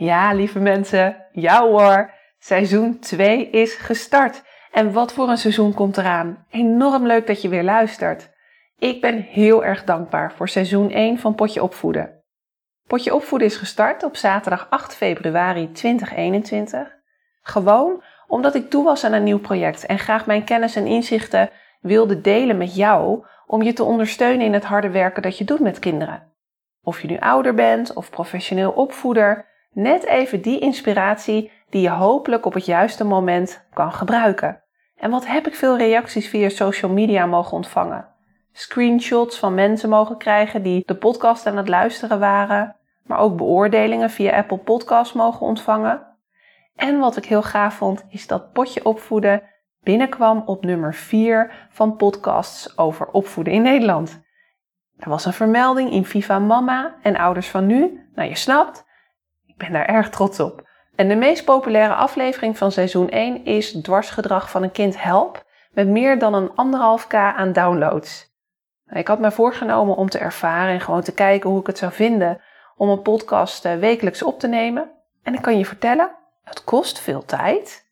Ja, lieve mensen, ja hoor, seizoen 2 is gestart. En wat voor een seizoen komt eraan? Enorm leuk dat je weer luistert. Ik ben heel erg dankbaar voor seizoen 1 van Potje Opvoeden. Potje Opvoeden is gestart op zaterdag 8 februari 2021. Gewoon omdat ik toe was aan een nieuw project en graag mijn kennis en inzichten wilde delen met jou om je te ondersteunen in het harde werken dat je doet met kinderen. Of je nu ouder bent of professioneel opvoeder, net even die inspiratie die je hopelijk op het juiste moment kan gebruiken. En wat heb ik veel reacties via social media mogen ontvangen? Screenshots van mensen mogen krijgen die de podcast aan het luisteren waren, maar ook beoordelingen via Apple Podcasts mogen ontvangen. En wat ik heel gaaf vond, is dat Potje Opvoeden binnenkwam op nummer 4 van podcasts over opvoeden in Nederland. Er was een vermelding in Viva Mama en Ouders van Nu. Nou, je snapt, ben daar erg trots op. En de meest populaire aflevering van seizoen 1 is Dwarsgedrag van een kind help, met meer dan een anderhalf k aan downloads. Ik had me voorgenomen om te ervaren en gewoon te kijken hoe ik het zou vinden om een podcast eh, wekelijks op te nemen. En ik kan je vertellen, het kost veel tijd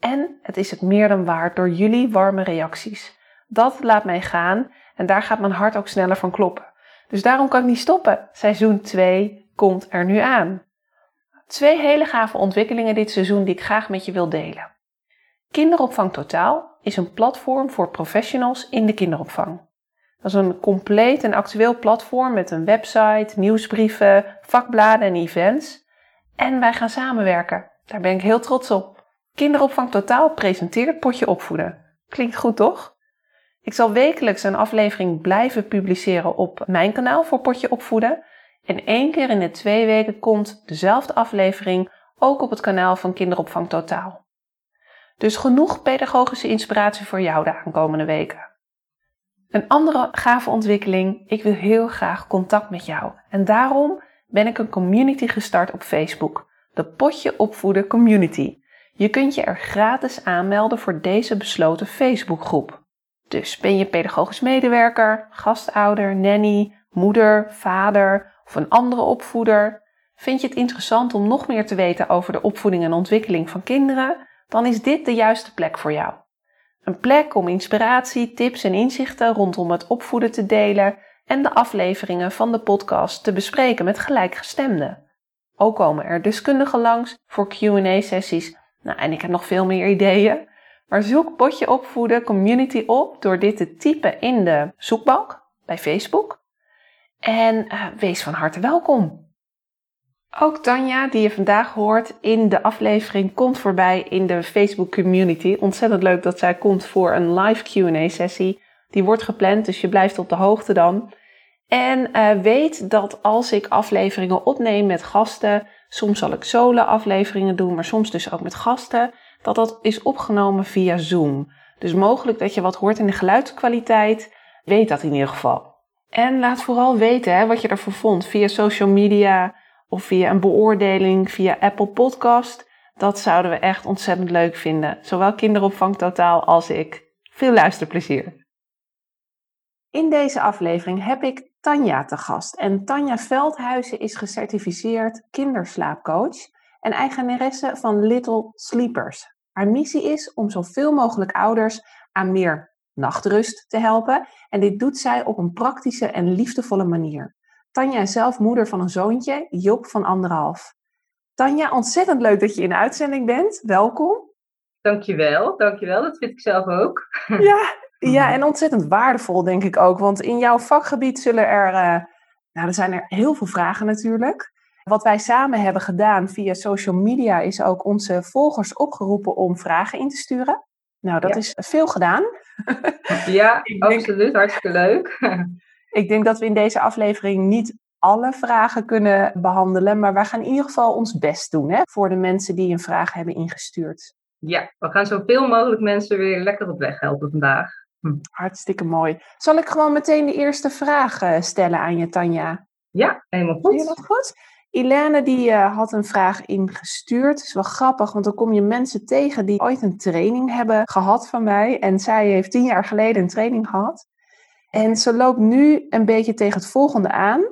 en het is het meer dan waard door jullie warme reacties. Dat laat mij gaan en daar gaat mijn hart ook sneller van kloppen. Dus daarom kan ik niet stoppen. Seizoen 2 komt er nu aan. Twee hele gave ontwikkelingen dit seizoen die ik graag met je wil delen. Kinderopvang Totaal is een platform voor professionals in de kinderopvang. Dat is een compleet en actueel platform met een website, nieuwsbrieven, vakbladen en events. En wij gaan samenwerken. Daar ben ik heel trots op. Kinderopvang Totaal presenteert Potje Opvoeden. Klinkt goed toch? Ik zal wekelijks een aflevering blijven publiceren op mijn kanaal voor Potje Opvoeden. En één keer in de twee weken komt dezelfde aflevering ook op het kanaal van Kinderopvang Totaal. Dus genoeg pedagogische inspiratie voor jou de aankomende weken. Een andere gave ontwikkeling, ik wil heel graag contact met jou. En daarom ben ik een community gestart op Facebook, de Potje Opvoeden Community. Je kunt je er gratis aanmelden voor deze besloten Facebookgroep. Dus ben je pedagogisch medewerker, gastouder, nanny, moeder, vader of een andere opvoeder? Vind je het interessant om nog meer te weten over de opvoeding en ontwikkeling van kinderen? Dan is dit de juiste plek voor jou. Een plek om inspiratie, tips en inzichten rondom het opvoeden te delen en de afleveringen van de podcast te bespreken met gelijkgestemden. Ook komen er deskundigen langs voor QA-sessies. Nou, en ik heb nog veel meer ideeën. Maar zoek Potje Opvoeden Community op door dit te typen in de zoekbalk bij Facebook. En uh, wees van harte welkom. Ook Tanja, die je vandaag hoort in de aflevering, komt voorbij in de Facebook community. Ontzettend leuk dat zij komt voor een live QA-sessie. Die wordt gepland, dus je blijft op de hoogte dan. En uh, weet dat als ik afleveringen opneem met gasten, soms zal ik solo afleveringen doen, maar soms dus ook met gasten, dat dat is opgenomen via Zoom. Dus mogelijk dat je wat hoort in de geluidskwaliteit, weet dat in ieder geval. En laat vooral weten hè, wat je ervoor vond via social media of via een beoordeling via Apple Podcast. Dat zouden we echt ontzettend leuk vinden. Zowel Kinderopvang Totaal als ik. Veel luisterplezier. In deze aflevering heb ik Tanja te gast. En Tanja Veldhuizen is gecertificeerd kinderslaapcoach en eigenaresse van Little Sleepers. Haar missie is om zoveel mogelijk ouders aan meer nachtrust te helpen. En dit doet zij op een praktische en liefdevolle manier. Tanja is zelf moeder van een zoontje, Job van anderhalf. Tanja, ontzettend leuk dat je in de uitzending bent. Welkom. Dankjewel, dankjewel. Dat vind ik zelf ook. Ja, ja en ontzettend waardevol denk ik ook. Want in jouw vakgebied zullen er, uh, nou er zijn er heel veel vragen natuurlijk. Wat wij samen hebben gedaan via social media is ook onze volgers opgeroepen om vragen in te sturen. Nou, dat is veel gedaan. Ja, absoluut. Hartstikke leuk. Ik denk dat we in deze aflevering niet alle vragen kunnen behandelen, maar wij gaan in ieder geval ons best doen hè, voor de mensen die een vraag hebben ingestuurd. Ja, we gaan zoveel mogelijk mensen weer lekker op weg helpen vandaag. Hm. Hartstikke mooi. Zal ik gewoon meteen de eerste vraag eh, stellen aan je, Tanja? Ja, helemaal goed. Je dat goed? Ilene die uh, had een vraag ingestuurd. Het is wel grappig, want dan kom je mensen tegen die ooit een training hebben gehad van mij. En zij heeft tien jaar geleden een training gehad. En ze loopt nu een beetje tegen het volgende aan.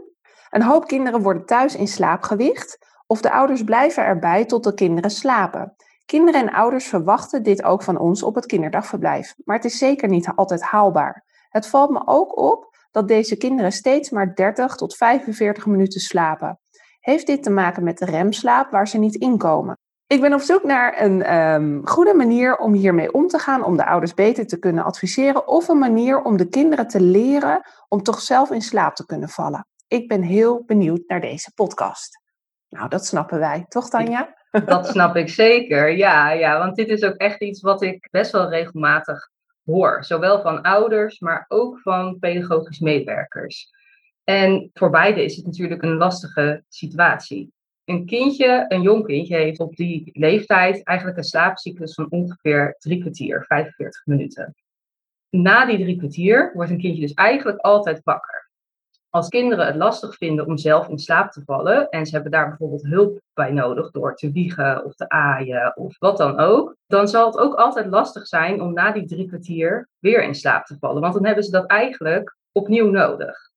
Een hoop kinderen worden thuis in slaap gewicht. Of de ouders blijven erbij tot de kinderen slapen. Kinderen en ouders verwachten dit ook van ons op het kinderdagverblijf. Maar het is zeker niet altijd haalbaar. Het valt me ook op dat deze kinderen steeds maar 30 tot 45 minuten slapen. Heeft dit te maken met de remslaap waar ze niet inkomen? Ik ben op zoek naar een um, goede manier om hiermee om te gaan, om de ouders beter te kunnen adviseren, of een manier om de kinderen te leren om toch zelf in slaap te kunnen vallen. Ik ben heel benieuwd naar deze podcast. Nou, dat snappen wij, toch Tanja? Dat snap ik zeker, ja, ja, want dit is ook echt iets wat ik best wel regelmatig hoor. Zowel van ouders, maar ook van pedagogisch medewerkers. En voor beide is het natuurlijk een lastige situatie. Een kindje, een jong kindje, heeft op die leeftijd eigenlijk een slaapcyclus van ongeveer drie kwartier, 45 minuten. Na die drie kwartier wordt een kindje dus eigenlijk altijd wakker. Als kinderen het lastig vinden om zelf in slaap te vallen en ze hebben daar bijvoorbeeld hulp bij nodig door te wiegen of te aaien of wat dan ook, dan zal het ook altijd lastig zijn om na die drie kwartier weer in slaap te vallen. Want dan hebben ze dat eigenlijk opnieuw nodig.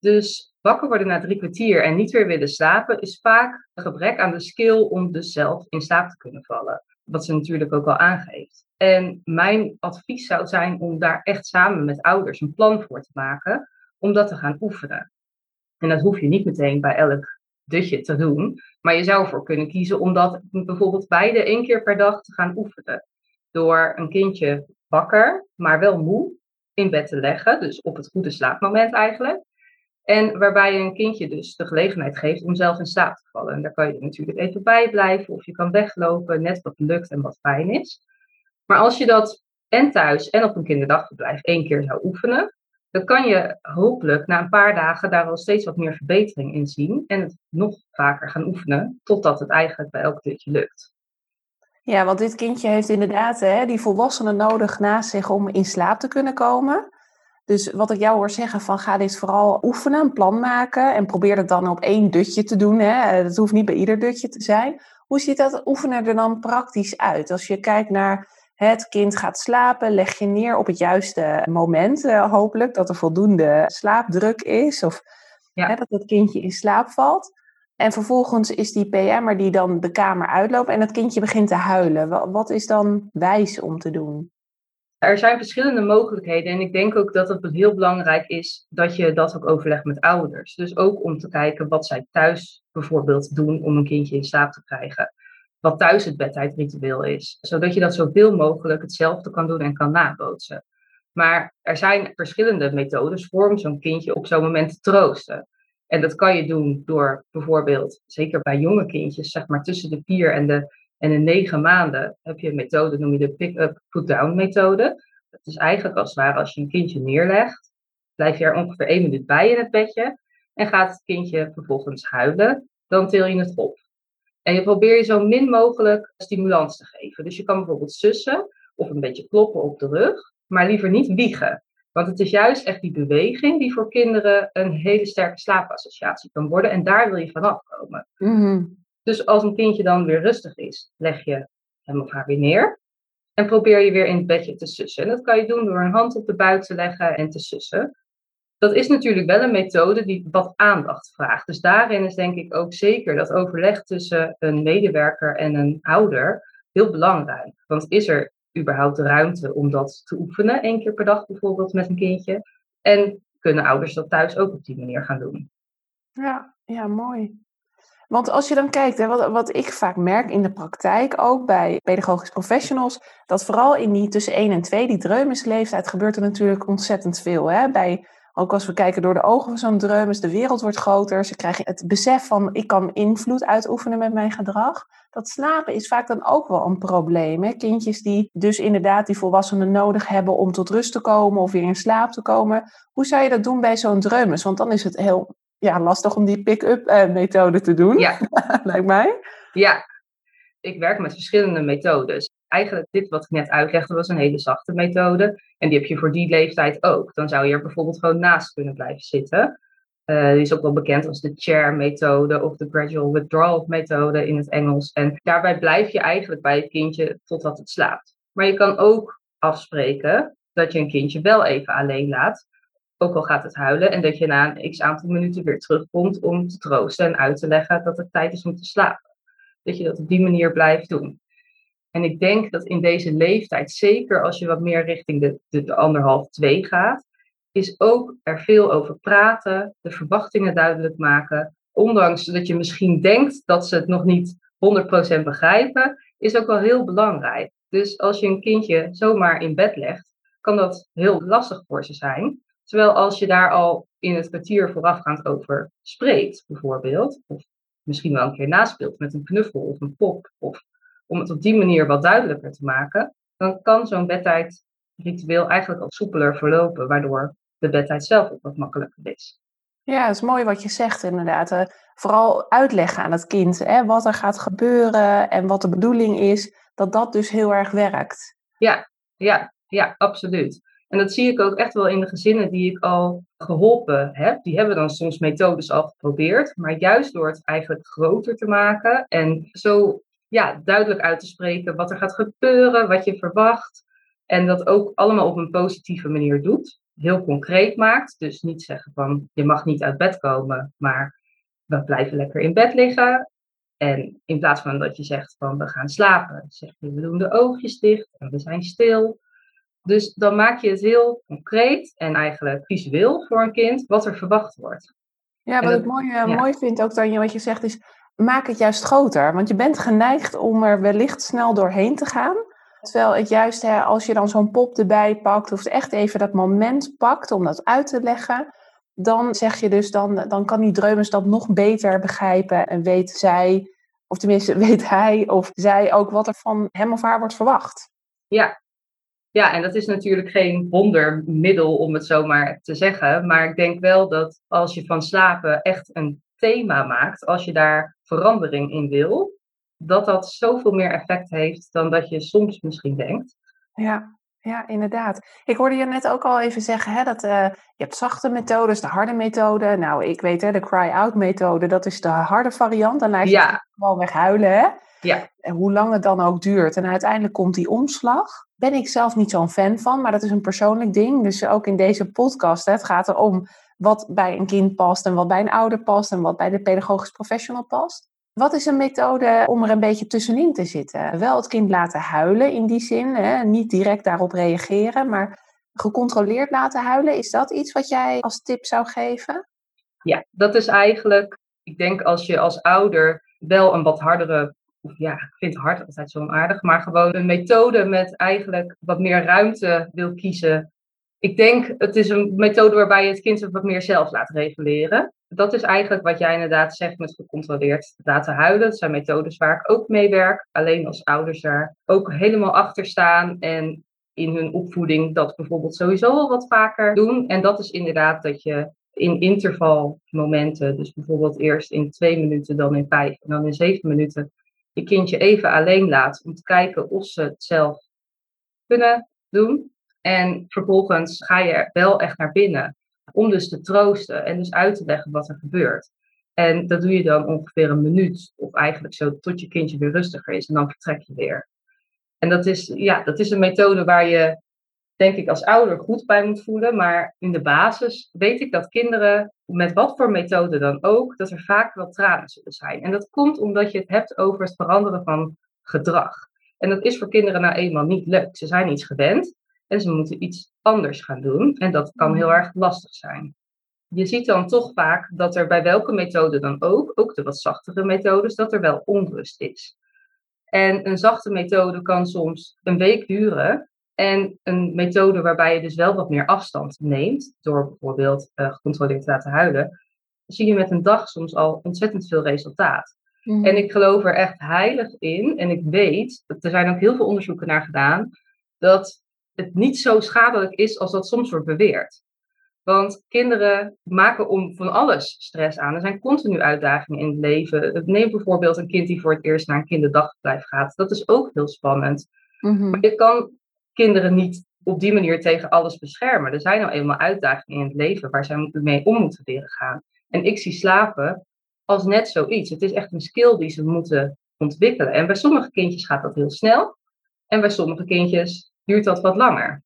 Dus wakker worden na drie kwartier en niet weer willen slapen is vaak een gebrek aan de skill om dus zelf in slaap te kunnen vallen. Wat ze natuurlijk ook al aangeeft. En mijn advies zou zijn om daar echt samen met ouders een plan voor te maken om dat te gaan oefenen. En dat hoef je niet meteen bij elk dutje te doen, maar je zou ervoor kunnen kiezen om dat bijvoorbeeld beide één keer per dag te gaan oefenen. Door een kindje wakker, maar wel moe, in bed te leggen, dus op het goede slaapmoment eigenlijk. En waarbij je een kindje dus de gelegenheid geeft om zelf in slaap te vallen. En daar kan je natuurlijk even bij blijven of je kan weglopen, net wat lukt en wat fijn is. Maar als je dat en thuis en op een kinderdagverblijf één keer zou oefenen, dan kan je hopelijk na een paar dagen daar wel steeds wat meer verbetering in zien en het nog vaker gaan oefenen, totdat het eigenlijk bij elk dutje lukt. Ja, want dit kindje heeft inderdaad hè, die volwassenen nodig naast zich om in slaap te kunnen komen. Dus wat ik jou hoor zeggen van ga dit vooral oefenen, een plan maken en probeer het dan op één dutje te doen. Hè. Dat hoeft niet bij ieder dutje te zijn. Hoe ziet dat oefenen er dan praktisch uit? Als je kijkt naar het kind gaat slapen, leg je neer op het juiste moment, uh, hopelijk, dat er voldoende slaapdruk is of hè, dat het kindje in slaap valt. En vervolgens is die PM'er die dan de kamer uitloopt en het kindje begint te huilen. Wat is dan wijs om te doen? Er zijn verschillende mogelijkheden en ik denk ook dat het heel belangrijk is dat je dat ook overlegt met ouders. Dus ook om te kijken wat zij thuis bijvoorbeeld doen om een kindje in slaap te krijgen. Wat thuis het bedtijdritueel is. Zodat je dat zoveel mogelijk hetzelfde kan doen en kan nabootsen. Maar er zijn verschillende methodes voor om zo'n kindje op zo'n moment te troosten. En dat kan je doen door bijvoorbeeld, zeker bij jonge kindjes, zeg maar tussen de vier en de en in negen maanden heb je een methode, noem je de pick-up, put-down methode. Dat is eigenlijk als het ware als je een kindje neerlegt, blijf je er ongeveer één minuut bij in het bedje en gaat het kindje vervolgens huilen, dan til je het op. En je probeert je zo min mogelijk stimulans te geven. Dus je kan bijvoorbeeld sussen of een beetje kloppen op de rug, maar liever niet wiegen. Want het is juist echt die beweging die voor kinderen een hele sterke slaapassociatie kan worden. En daar wil je vanaf komen. Mm dus als een kindje dan weer rustig is, leg je hem of haar weer neer. En probeer je weer in het bedje te sussen. En dat kan je doen door een hand op de buik te leggen en te sussen. Dat is natuurlijk wel een methode die wat aandacht vraagt. Dus daarin is denk ik ook zeker dat overleg tussen een medewerker en een ouder heel belangrijk. Want is er überhaupt ruimte om dat te oefenen, één keer per dag bijvoorbeeld met een kindje? En kunnen ouders dat thuis ook op die manier gaan doen? Ja, ja mooi. Want als je dan kijkt, hè, wat, wat ik vaak merk in de praktijk, ook bij pedagogisch professionals, dat vooral in die tussen 1 en 2, die dreumisleeftijd, gebeurt er natuurlijk ontzettend veel. Hè? Bij ook als we kijken door de ogen van zo'n dreumes, de wereld wordt groter. Ze krijgen het besef van ik kan invloed uitoefenen met mijn gedrag. Dat slapen is vaak dan ook wel een probleem. Hè? Kindjes die dus inderdaad die volwassenen nodig hebben om tot rust te komen of weer in slaap te komen. Hoe zou je dat doen bij zo'n dreumes? Want dan is het heel ja, lastig om die pick-up eh, methode te doen, ja. lijkt mij. Ja, ik werk met verschillende methodes. Eigenlijk dit wat ik net uitlegde was een hele zachte methode. En die heb je voor die leeftijd ook. Dan zou je er bijvoorbeeld gewoon naast kunnen blijven zitten. Uh, die is ook wel bekend als de chair-methode of de gradual withdrawal-methode in het Engels. En daarbij blijf je eigenlijk bij het kindje totdat het slaapt. Maar je kan ook afspreken dat je een kindje wel even alleen laat, ook al gaat het huilen, en dat je na een x aantal minuten weer terugkomt om te troosten en uit te leggen dat het tijd is om te slapen. Dat je dat op die manier blijft doen. En ik denk dat in deze leeftijd, zeker als je wat meer richting de, de, de anderhalf, twee gaat, is ook er veel over praten, de verwachtingen duidelijk maken. Ondanks dat je misschien denkt dat ze het nog niet 100% begrijpen, is ook wel heel belangrijk. Dus als je een kindje zomaar in bed legt, kan dat heel lastig voor ze zijn. Terwijl als je daar al in het kwartier voorafgaand over spreekt, bijvoorbeeld, of misschien wel een keer naspeelt met een knuffel of een pop, of om het op die manier wat duidelijker te maken, dan kan zo'n bedtijdritueel eigenlijk al soepeler verlopen, waardoor de bedtijd zelf ook wat makkelijker is. Ja, het is mooi wat je zegt inderdaad. Uh, vooral uitleggen aan het kind hè, wat er gaat gebeuren en wat de bedoeling is, dat dat dus heel erg werkt. Ja, ja, ja, absoluut. En dat zie ik ook echt wel in de gezinnen die ik al geholpen heb. Die hebben dan soms methodes al geprobeerd. Maar juist door het eigenlijk groter te maken en zo ja, duidelijk uit te spreken wat er gaat gebeuren, wat je verwacht. En dat ook allemaal op een positieve manier doet. Heel concreet maakt. Dus niet zeggen van je mag niet uit bed komen, maar we blijven lekker in bed liggen. En in plaats van dat je zegt van we gaan slapen, zeg je we doen de oogjes dicht en we zijn stil. Dus dan maak je het heel concreet en eigenlijk visueel voor een kind wat er verwacht wordt. Ja, wat ik mooi, uh, mooi vind ook dan wat je zegt is, maak het juist groter. Want je bent geneigd om er wellicht snel doorheen te gaan. Terwijl het juist, hè, als je dan zo'n pop erbij pakt, of echt even dat moment pakt om dat uit te leggen, dan zeg je dus, dan, dan kan die dreumes dat nog beter begrijpen en weet zij, of tenminste weet hij of zij ook wat er van hem of haar wordt verwacht. Ja, ja, en dat is natuurlijk geen wondermiddel om het zomaar te zeggen. Maar ik denk wel dat als je van slapen echt een thema maakt, als je daar verandering in wil, dat dat zoveel meer effect heeft dan dat je soms misschien denkt. Ja, ja, inderdaad. Ik hoorde je net ook al even zeggen hè, dat uh, je hebt zachte methodes, de harde methode. Nou, ik weet hè, de cry-out methode, dat is de harde variant. Dan laat je ja. gewoon weg huilen. Hè? Ja. En hoe lang het dan ook duurt. En uiteindelijk komt die omslag. Ben ik zelf niet zo'n fan van, maar dat is een persoonlijk ding. Dus ook in deze podcast, hè, het gaat erom wat bij een kind past en wat bij een ouder past en wat bij de pedagogisch professional past. Wat is een methode om er een beetje tussenin te zitten? Wel het kind laten huilen in die zin, hè? niet direct daarop reageren, maar gecontroleerd laten huilen. Is dat iets wat jij als tip zou geven? Ja, dat is eigenlijk, ik denk als je als ouder wel een wat hardere, ja, ik vind hard altijd zo aardig, maar gewoon een methode met eigenlijk wat meer ruimte wil kiezen ik denk, het is een methode waarbij je het kind wat meer zelf laat reguleren. Dat is eigenlijk wat jij inderdaad zegt met gecontroleerd laten huilen. Dat zijn methodes waar ik ook mee werk. Alleen als ouders daar ook helemaal achter staan en in hun opvoeding dat bijvoorbeeld sowieso al wat vaker doen. En dat is inderdaad dat je in intervalmomenten, dus bijvoorbeeld eerst in twee minuten, dan in vijf en dan in zeven minuten, je kindje even alleen laat om te kijken of ze het zelf kunnen doen. En vervolgens ga je wel echt naar binnen om dus te troosten en dus uit te leggen wat er gebeurt. En dat doe je dan ongeveer een minuut of eigenlijk zo tot je kindje weer rustiger is en dan vertrek je weer. En dat is, ja, dat is een methode waar je, denk ik, als ouder goed bij moet voelen. Maar in de basis weet ik dat kinderen, met wat voor methode dan ook, dat er vaak wel tranen zullen zijn. En dat komt omdat je het hebt over het veranderen van gedrag. En dat is voor kinderen nou eenmaal niet leuk. Ze zijn iets gewend. En ze moeten iets anders gaan doen. En dat kan heel erg lastig zijn. Je ziet dan toch vaak dat er bij welke methode dan ook, ook de wat zachtere methodes, dat er wel onrust is. En een zachte methode kan soms een week duren. En een methode waarbij je dus wel wat meer afstand neemt, door bijvoorbeeld uh, gecontroleerd te laten huilen, zie je met een dag soms al ontzettend veel resultaat. Mhm. En ik geloof er echt heilig in. En ik weet, er zijn ook heel veel onderzoeken naar gedaan, dat het niet zo schadelijk is als dat soms wordt beweerd. Want kinderen maken om van alles stress aan. Er zijn continu uitdagingen in het leven. Neem bijvoorbeeld een kind die voor het eerst naar een kinderdagverblijf gaat. Dat is ook heel spannend. Mhm. Maar je kan kinderen niet op die manier tegen alles beschermen. Er zijn nou eenmaal uitdagingen in het leven waar zij mee om moeten leren gaan. En ik zie slapen als net zoiets. Het is echt een skill die ze moeten ontwikkelen. En bij sommige kindjes gaat dat heel snel. En bij sommige kindjes duurt dat wat langer.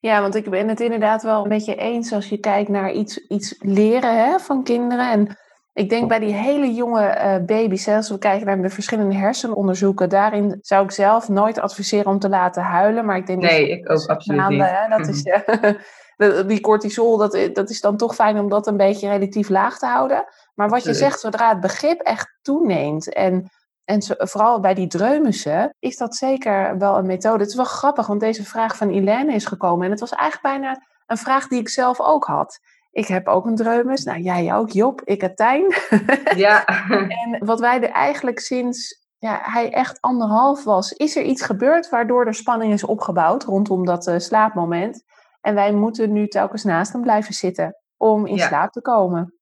Ja, want ik ben het inderdaad wel een beetje eens als je kijkt naar iets, iets leren hè, van kinderen. En ik denk bij die hele jonge uh, baby's, als we kijken naar de verschillende hersenonderzoeken, daarin zou ik zelf nooit adviseren om te laten huilen. Maar ik denk nee, ik ook absoluut niet. Hè, dat is, die cortisol, dat, dat is dan toch fijn om dat een beetje relatief laag te houden. Maar wat je zegt, zodra het begrip echt toeneemt en, en vooral bij die dreumissen, is dat zeker wel een methode. Het is wel grappig, want deze vraag van Ilene is gekomen en het was eigenlijk bijna een vraag die ik zelf ook had. Ik heb ook een dreumes. Nou, jij ook, Job. Ik heb Tijn. Ja. en wat wij er eigenlijk sinds ja, hij echt anderhalf was, is er iets gebeurd waardoor er spanning is opgebouwd rondom dat uh, slaapmoment. En wij moeten nu telkens naast hem blijven zitten om in slaap te komen.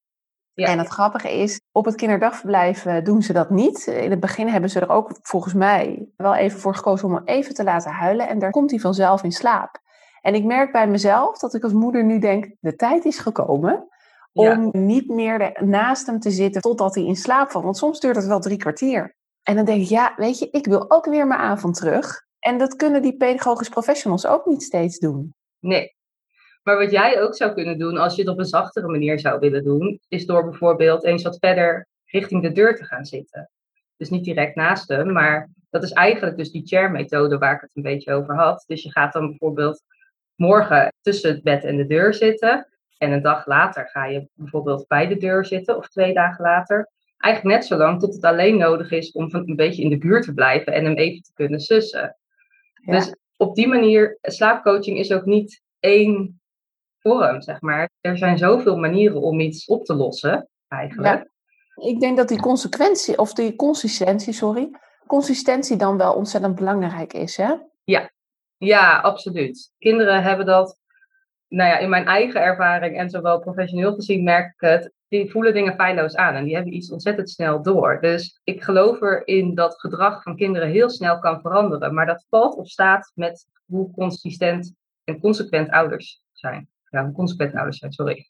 Ja. En het grappige is, op het kinderdagverblijf eh, doen ze dat niet. In het begin hebben ze er ook volgens mij wel even voor gekozen om hem even te laten huilen. En daar komt hij vanzelf in slaap. En ik merk bij mezelf dat ik als moeder nu denk, de tijd is gekomen om niet meer naast hem te zitten totdat hij in slaap valt. Want soms duurt het wel drie kwartier. En dan denk ik, ja, weet je, ik wil ook weer mijn avond terug. En dat kunnen die pedagogisch professionals ook niet steeds doen. Nee. Maar wat jij ook zou kunnen doen, als je het op een zachtere manier zou willen doen, is door bijvoorbeeld eens wat verder richting de deur te gaan zitten. Dus niet direct naast hem, maar dat is eigenlijk dus die chair-methode waar ik het een beetje over had. Dus je gaat dan bijvoorbeeld morgen tussen het bed en de deur zitten. En een dag later ga je bijvoorbeeld bij de deur zitten, of twee dagen later. Eigenlijk net zo lang tot het alleen nodig is om een beetje in de buurt te blijven en hem even te kunnen sussen. Dus op die manier, slaapcoaching is ook niet één vorm, zeg maar. Er zijn zoveel manieren om iets op te lossen, eigenlijk. Ik denk dat die consequentie, of die consistentie, sorry, consistentie dan wel ontzettend belangrijk is, hè? Ja, ja, absoluut. Kinderen hebben dat, nou ja, in mijn eigen ervaring en zowel professioneel gezien merk ik het, die voelen dingen feilloos aan en die hebben iets ontzettend snel door. Dus ik geloof erin dat gedrag van kinderen heel snel kan veranderen, maar dat valt of staat met hoe consistent en consequent ouders zijn. Ja, hoe consequent ouders zijn, sorry.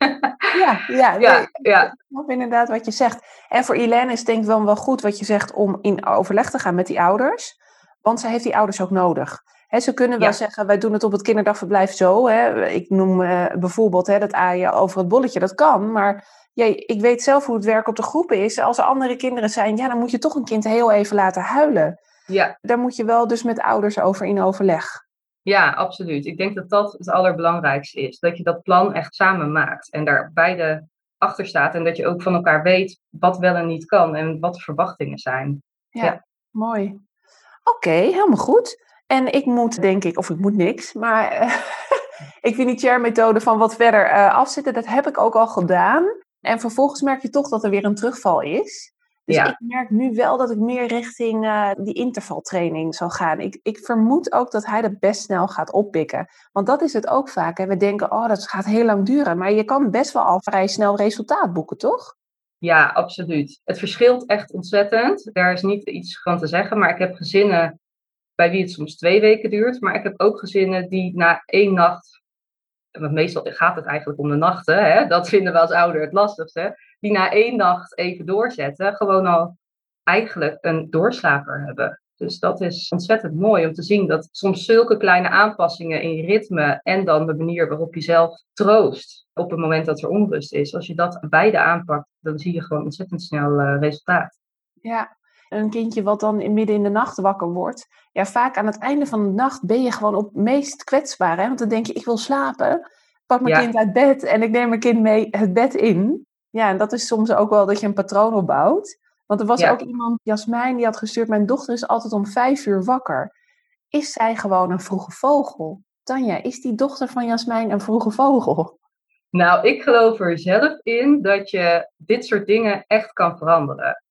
Ja, ja, ja, ja. Dat inderdaad wat je zegt. En voor Ilene is het denk ik wel, wel goed wat je zegt om in overleg te gaan met die ouders. Want zij heeft die ouders ook nodig ze kunnen wel zeggen, wij doen het op het kinderdagverblijf zo. Ik noem uh, bijvoorbeeld dat aaien over het bolletje, dat kan. Maar ik weet zelf hoe het werk op de groepen is. Als er andere kinderen zijn, ja, dan moet je toch een kind heel even laten huilen. Ja. Daar moet je wel dus met ouders over in overleg. Ja, absoluut. Ik denk dat dat het allerbelangrijkste is. Dat je dat plan echt samen maakt en daar beide achter staat. En dat je ook van elkaar weet wat wel en niet kan en wat de verwachtingen zijn. Ja, mooi. Oké, helemaal goed. En ik moet, denk ik, of ik moet niks, maar uh, ik vind die chair-methode van wat verder uh, afzitten, dat heb ik ook al gedaan. En vervolgens merk je toch dat er weer een terugval is. Dus ik merk nu wel dat ik meer richting uh, die intervaltraining zal gaan. Ik, ik vermoed ook dat hij dat best snel gaat oppikken. Want dat is het ook vaak. Hè? We denken, oh, dat gaat heel lang duren. Maar je kan best wel al vrij snel resultaat boeken, toch? Ja, absoluut. Het verschilt echt ontzettend. Daar is niet iets van te zeggen. Maar ik heb gezinnen bij wie het soms twee weken duurt. Maar ik heb ook gezinnen die na één nacht, want meestal gaat het eigenlijk om de nachten, hè, dat vinden we als ouder het lastigste, die na één nacht even doorzetten, gewoon al eigenlijk een doorslaper hebben. Dus dat is ontzettend mooi om te zien dat soms zulke kleine aanpassingen in je ritme en dan de manier waarop je zelf troost op het moment dat er onrust is. Als je dat beide aanpakt, dan zie je gewoon ontzettend snel uh, resultaat. Ja, een kindje wat dan midden in de nacht wakker wordt. Ja, vaak aan het einde van de nacht ben je gewoon op meest kwetsbaar. Hè? Want dan denk je, ik wil slapen. Pak mijn kind uit bed en ik neem mijn kind mee het bed in. Ja, en dat is soms ook wel dat je een patroon opbouwt. Want er was ook iemand, Jasmijn, die had gestuurd... mijn dochter is altijd om vijf uur wakker. is zij gewoon een vroege vogel? Tanja, is die dochter van Jasmijn een vroege vogel? Nou, ik geloof er zelf in dat je dit soort dingen echt kan veranderen.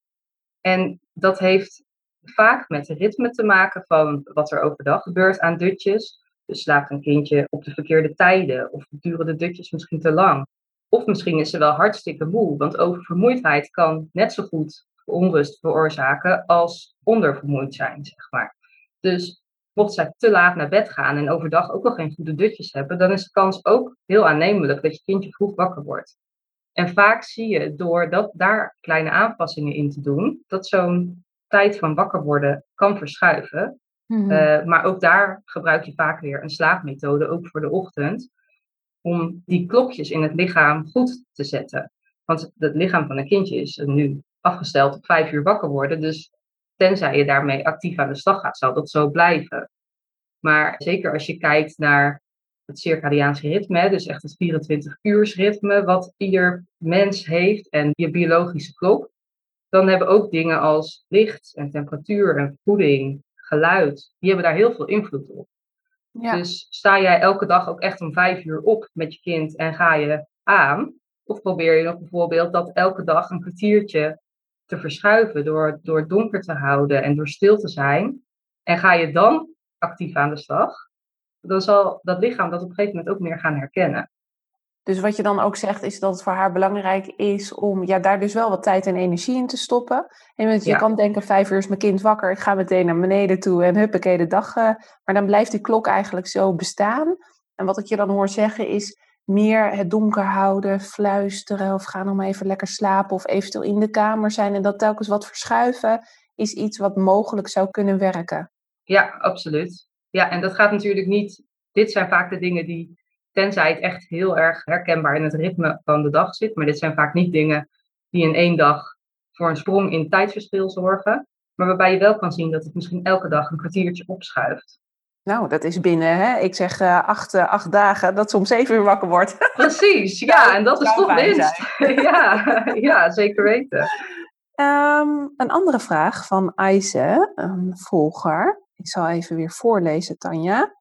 En dat heeft vaak met ritme te maken van wat er overdag gebeurt aan dutjes. Dus slaapt een kindje op de verkeerde tijden of duren de dutjes misschien te lang. Of misschien is ze wel hartstikke moe, want oververmoeidheid kan net zo goed onrust veroorzaken als ondervermoeid zijn, zeg maar. Dus mocht zij te laat naar bed gaan en overdag ook nog geen goede dutjes hebben, dan is de kans ook heel aannemelijk dat je kindje vroeg wakker wordt. En vaak zie je door dat, daar kleine aanpassingen in te doen, dat zo'n tijd van wakker worden kan verschuiven. Mhm. Eh, maar ook daar gebruik je vaak weer een slaapmethode, ook voor de ochtend, om die klokjes in het lichaam goed te zetten. Want het lichaam van een kindje is nu afgesteld op vijf uur wakker worden. Dus tenzij je daarmee actief aan de slag gaat, zal dat zo blijven. Maar zeker als je kijkt naar het circadiaanse ritme, dus echt het 24-uursritme, wat ieder mens heeft en je biologische klok, dan hebben ook dingen als licht en temperatuur en voeding, geluid, die hebben daar heel veel invloed op. Ja. Dus sta jij elke dag ook echt om vijf uur op met je kind en ga je aan? Of probeer je nog bijvoorbeeld dat elke dag een kwartiertje te verschuiven door, door donker te houden en door stil te zijn? En ga je dan actief aan de slag? Dan zal dat lichaam dat op een gegeven moment ook meer gaan herkennen. Dus wat je dan ook zegt, is dat het voor haar belangrijk is om ja, daar dus wel wat tijd en energie in te stoppen. En je ja. kan denken, vijf uur is mijn kind wakker, ik ga meteen naar beneden toe en huppakee de dag. Uh, maar dan blijft die klok eigenlijk zo bestaan. En wat ik je dan hoor zeggen is meer het donker houden, fluisteren of ga nog maar even lekker slapen of eventueel in de kamer zijn en dat telkens wat verschuiven, is iets wat mogelijk zou kunnen werken. Ja, absoluut. Ja, en dat gaat natuurlijk niet. Dit zijn vaak de dingen die Tenzij het echt heel erg herkenbaar in het ritme van de dag zit. Maar dit zijn vaak niet dingen die in één dag voor een sprong in tijdverspil zorgen. Maar waarbij je wel kan zien dat het misschien elke dag een kwartiertje opschuift. Nou, dat is binnen, hè? ik zeg uh, acht, uh, acht dagen, dat om zeven uur wakker wordt. Precies, ja, en dat is toch winst. ja, ja, zeker weten. Um, een andere vraag van Aise, een volger. Ik zal even weer voorlezen, Tanja.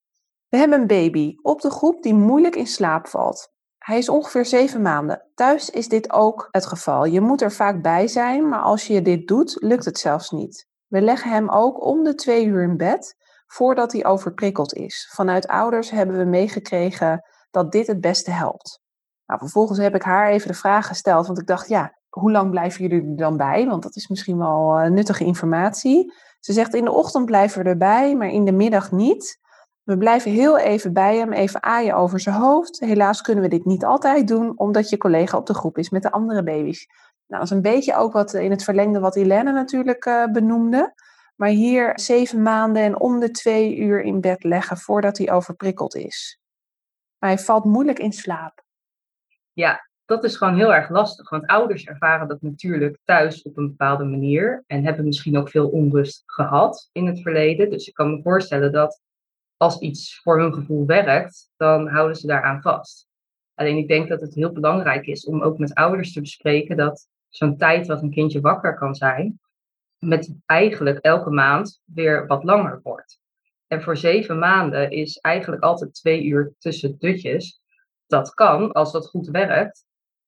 We hebben een baby op de groep die moeilijk in slaap valt. Hij is ongeveer zeven maanden. Thuis is dit ook het geval. Je moet er vaak bij zijn, maar als je dit doet, lukt het zelfs niet. We leggen hem ook om de twee uur in bed voordat hij overprikkeld is. Vanuit ouders hebben we meegekregen dat dit het beste helpt. Nou, vervolgens heb ik haar even de vraag gesteld, want ik dacht, ja, hoe lang blijven jullie er dan bij? Want dat is misschien wel uh, nuttige informatie. Ze zegt, in de ochtend blijven we erbij, maar in de middag niet. We blijven heel even bij hem, even aaien over zijn hoofd. Helaas kunnen we dit niet altijd doen, omdat je collega op de groep is met de andere baby's. Nou, dat is een beetje ook wat in het verlengde wat Helene natuurlijk uh, benoemde. Maar hier zeven maanden en om de twee uur in bed leggen voordat hij overprikkeld is. Maar hij valt moeilijk in slaap. Ja, dat is gewoon heel erg lastig. Want ouders ervaren dat natuurlijk thuis op een bepaalde manier. En hebben misschien ook veel onrust gehad in het verleden. Dus ik kan me voorstellen dat als iets voor hun gevoel werkt, dan houden ze daaraan vast. Alleen ik denk dat het heel belangrijk is om ook met ouders te bespreken dat zo'n tijd wat een kindje wakker kan zijn, met eigenlijk elke maand weer wat langer wordt. En voor zeven maanden is eigenlijk altijd twee uur tussen dutjes. Dat kan als dat goed werkt.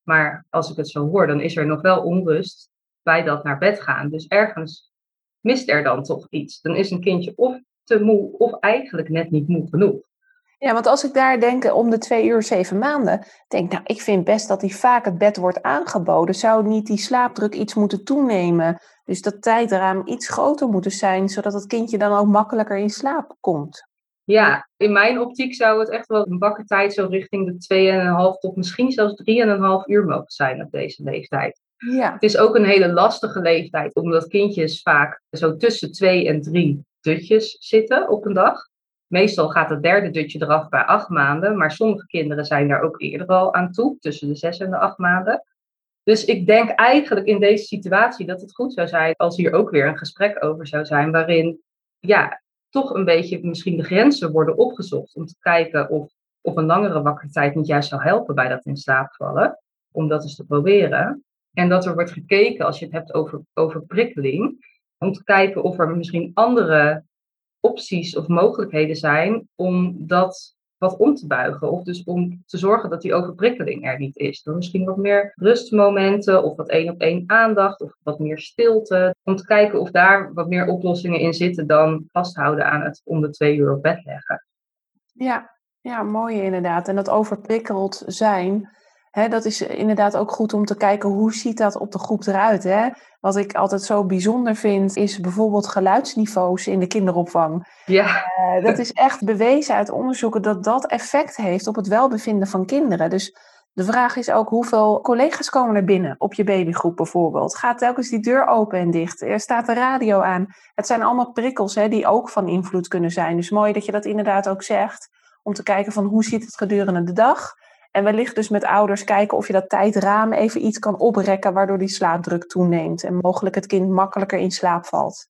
Maar als ik het zo hoor, dan is er nog wel onrust bij dat naar bed gaan. Dus ergens mist er dan toch iets. Dan is een kindje of te moe of eigenlijk net niet moe genoeg. Ja, want als ik daar denk om de twee uur, zeven maanden, denk nou, ik vind best dat die vaak het bed wordt aangeboden. Zou niet die slaapdruk iets moeten toenemen? Dus dat tijdraam iets groter moeten zijn, zodat het kindje dan ook makkelijker in slaap komt. Ja, in mijn optiek zou het echt wel een wakkertijd zo richting de 2,5 tot misschien zelfs 3,5 uur mogen zijn op deze leeftijd. Ja. Het is ook een hele lastige leeftijd, omdat kindjes vaak zo tussen 2 en 3 dutjes zitten op een dag. Meestal gaat het derde dutje eraf bij acht maanden, maar sommige kinderen zijn daar ook eerder al aan toe, tussen de zes en de acht maanden. Dus ik denk eigenlijk in deze situatie dat het goed zou zijn als hier ook weer een gesprek over zou zijn, waarin ja, toch een beetje misschien de grenzen worden opgezocht om te kijken of, of een langere wakkertijd niet juist zou helpen bij dat in slaap vallen, om dat eens te proberen. En dat er wordt gekeken, als je het hebt over, over prikkeling, om te kijken of er misschien andere opties of mogelijkheden zijn om dat wat om te buigen. Of dus om te zorgen dat die overprikkeling er niet is. Door misschien wat meer rustmomenten of wat één op één aandacht of wat meer stilte. Om te kijken of daar wat meer oplossingen in zitten dan vasthouden aan het om de twee uur op bed leggen. Ja, ja mooi inderdaad. En dat overprikkeld zijn, hè, dat is inderdaad ook goed om te kijken hoe ziet dat op de groep eruit. Hè? Wat ik altijd zo bijzonder vind, is bijvoorbeeld geluidsniveaus in de kinderopvang. Ja. Uh, dat is echt bewezen uit onderzoeken dat dat effect heeft op het welbevinden van kinderen. Dus de vraag is ook hoeveel collega's komen er binnen op je babygroep bijvoorbeeld. Gaat telkens die deur open en dicht? Er staat de radio aan. Het zijn allemaal prikkels hè, die ook van invloed kunnen zijn. Dus mooi dat je dat inderdaad ook zegt. Om te kijken van hoe ziet het gedurende de dag. En wellicht dus met ouders kijken of je dat tijdraam even iets kan oprekken, waardoor die slaapdruk toeneemt en mogelijk het kind makkelijker in slaap valt.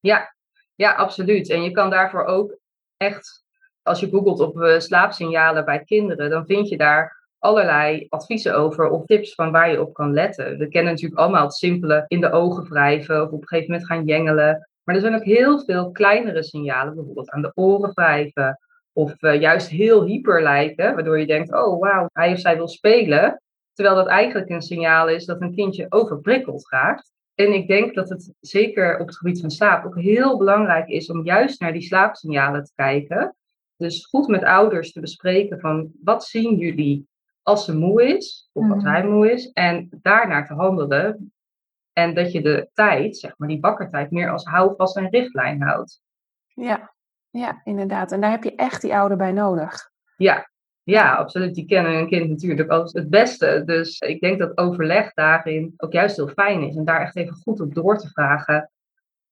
Ja, ja, absoluut. En je kan daarvoor ook echt, als je googelt op uh, slaapsignalen bij kinderen, dan vind je daar allerlei adviezen over of tips van waar je op kan letten. We kennen natuurlijk allemaal het simpele in de ogen wrijven of op een gegeven moment gaan jengelen. Maar er zijn ook heel veel kleinere signalen, bijvoorbeeld aan de oren wrijven of uh, juist heel hyper lijken, waardoor je denkt, oh wauw, hij of zij wil spelen. Terwijl dat eigenlijk een signaal is dat een kindje overprikkeld raakt. En ik denk dat het zeker op het gebied van slaap ook heel belangrijk is om juist naar die slaapsignalen te kijken. Dus goed met ouders te bespreken van wat zien jullie als ze moe is, of als hij moe is, en daarnaar te handelen. En dat je de tijd, zeg maar die bakkertijd, meer als houvast en richtlijn houdt. Ja, ja, inderdaad. En daar heb je echt die ouder bij nodig. Ja, ja, absoluut. Die kennen een kind natuurlijk als het beste. Dus ik denk dat overleg daarin ook juist heel fijn is. En daar echt even goed op door te vragen.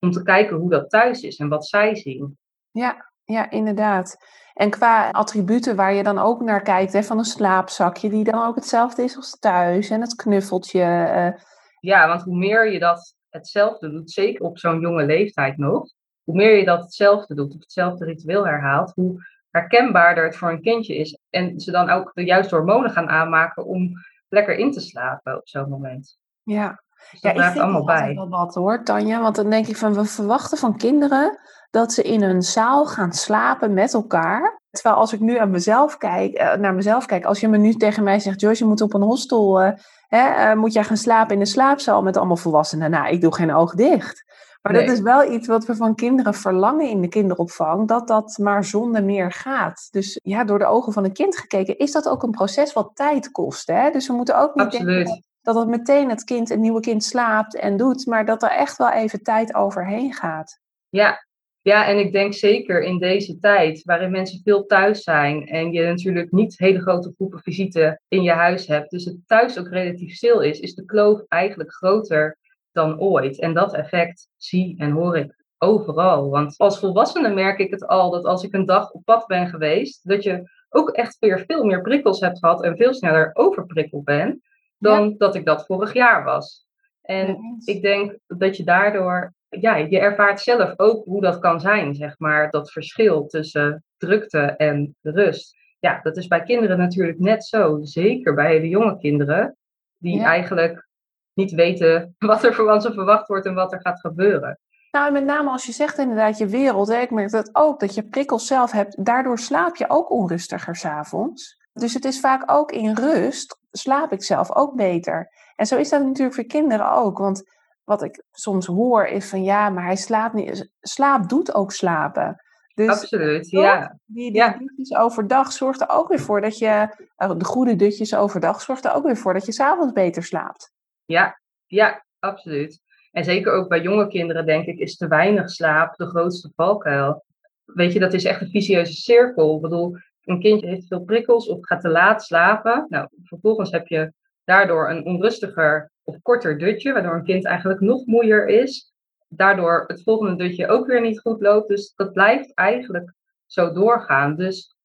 Om te kijken hoe dat thuis is en wat zij zien. Ja, ja inderdaad. En qua attributen waar je dan ook naar kijkt, hè, van een slaapzakje, die dan ook hetzelfde is als thuis. En het knuffeltje. Uh... Ja, want hoe meer je dat hetzelfde doet, zeker op zo'n jonge leeftijd nog, hoe meer je dat hetzelfde doet of hetzelfde ritueel herhaalt, hoe herkenbaarder het voor een kindje is. En ze dan ook de juiste hormonen gaan aanmaken om lekker in te slapen op zo'n moment. Ja, dus dat ja, allemaal bij. wel wat hoor, Tanja. Want dan denk ik van, we verwachten van kinderen dat ze in een zaal gaan slapen met elkaar. Terwijl als ik nu aan mezelf kijk, eh, naar mezelf kijk, als je me nu tegen mij zegt, Joyce, je moet op een hostel, uh, hè, uh, moet jij gaan slapen in een slaapzaal met allemaal volwassenen? Nou, ik doe geen oog dicht. Maar dat is wel iets wat we van kinderen verlangen in de kinderopvang, dat dat maar zonder meer gaat. Dus ja, door de ogen van een kind gekeken, is dat ook een proces wat tijd kost. Hè? Dus we moeten ook niet Absoluut. denken dat het meteen het kind, het nieuwe kind slaapt en doet, maar dat er echt wel even tijd overheen gaat. Ja, ja, en ik denk zeker in deze tijd, waarin mensen veel thuis zijn en je natuurlijk niet hele grote groepen visite in je huis hebt, dus het thuis ook relatief stil is, is de kloof eigenlijk groter dan ooit. En dat effect zie en hoor ik overal. Want als volwassene merk ik het al dat als ik een dag op pad ben geweest, dat je ook echt weer veel meer prikkels hebt gehad en veel sneller overprikkeld ben dan dat ik dat vorig jaar was. En ik denk dat je daardoor, ja, je ervaart zelf ook hoe dat kan zijn, zeg maar, dat verschil tussen drukte en rust. Ja, dat is bij kinderen natuurlijk net zo. Zeker bij hele jonge kinderen, die eigenlijk niet weten wat er van ze verwacht wordt en wat er gaat gebeuren. Nou, met name als je zegt inderdaad je wereld, hè, ik merk dat ook, dat je prikkels zelf hebt, daardoor slaap je ook onrustiger s'avonds. Dus het is vaak ook in rust, slaap ik zelf ook beter. En zo is dat natuurlijk voor kinderen ook, want wat ik soms hoor is van ja, maar hij slaapt niet. Slaap doet ook slapen. Dus Absoluut, ja. Die, die ja. dutjes overdag zorgt er ook weer voor dat je, eh, de goede dutjes overdag zorgt er ook weer voor dat je s'avonds beter slaapt. Ja, ja, absoluut. En zeker ook bij jonge kinderen, denk ik, is te weinig slaap de grootste valkuil. Weet je, dat is echt een vicieuze cirkel. Ik bedoel, een kindje heeft veel prikkels of gaat te laat slapen. Nou, vervolgens heb je daardoor een onrustiger of korter dutje, waardoor een kind eigenlijk nog moeier is. Daardoor het volgende dutje ook weer niet goed loopt. Dus dat blijft eigenlijk zo doorgaan. Dus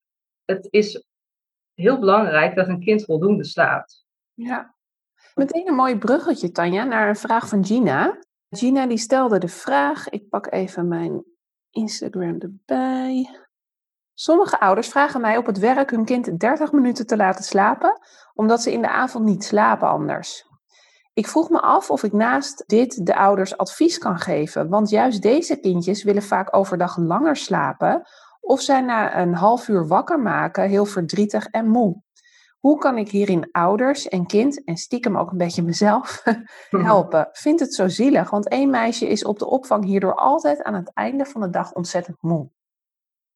het is heel belangrijk dat een kind voldoende slaapt. Ja, Meteen een mooi bruggetje, Tanja, naar een vraag van Gina. Gina die stelde de vraag, ik pak even mijn Instagram erbij. Sommige ouders vragen mij op het werk hun kind 30 minuten te laten slapen, omdat ze in de avond niet slapen anders. Ik vroeg me af of ik naast dit de ouders advies kan geven, want juist deze kindjes willen vaak overdag langer slapen of zijn na een half uur wakker maken heel verdrietig en moe. Hoe kan ik hierin ouders en kind en stiekem ook een beetje mezelf helpen? Vind het zo zielig, want één meisje is op de opvang hierdoor altijd aan het einde van de dag ontzettend moe.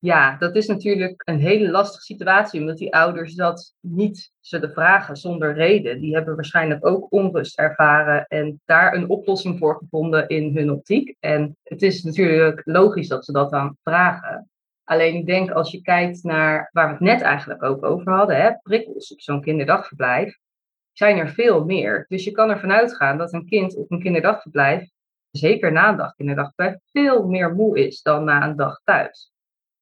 Ja, dat is natuurlijk een hele lastige situatie, omdat die ouders dat niet zullen vragen zonder reden. Die hebben waarschijnlijk ook onrust ervaren en daar een oplossing voor gevonden in hun optiek. En het is natuurlijk logisch dat ze dat dan vragen. Alleen ik denk als je kijkt naar waar we het net eigenlijk ook over hadden, hè, prikkels op zo'n kinderdagverblijf, zijn er veel meer. Dus je kan ervan uitgaan dat een kind op een kinderdagverblijf, zeker na een dag kinderdagverblijf, veel meer moe is dan na een dag thuis.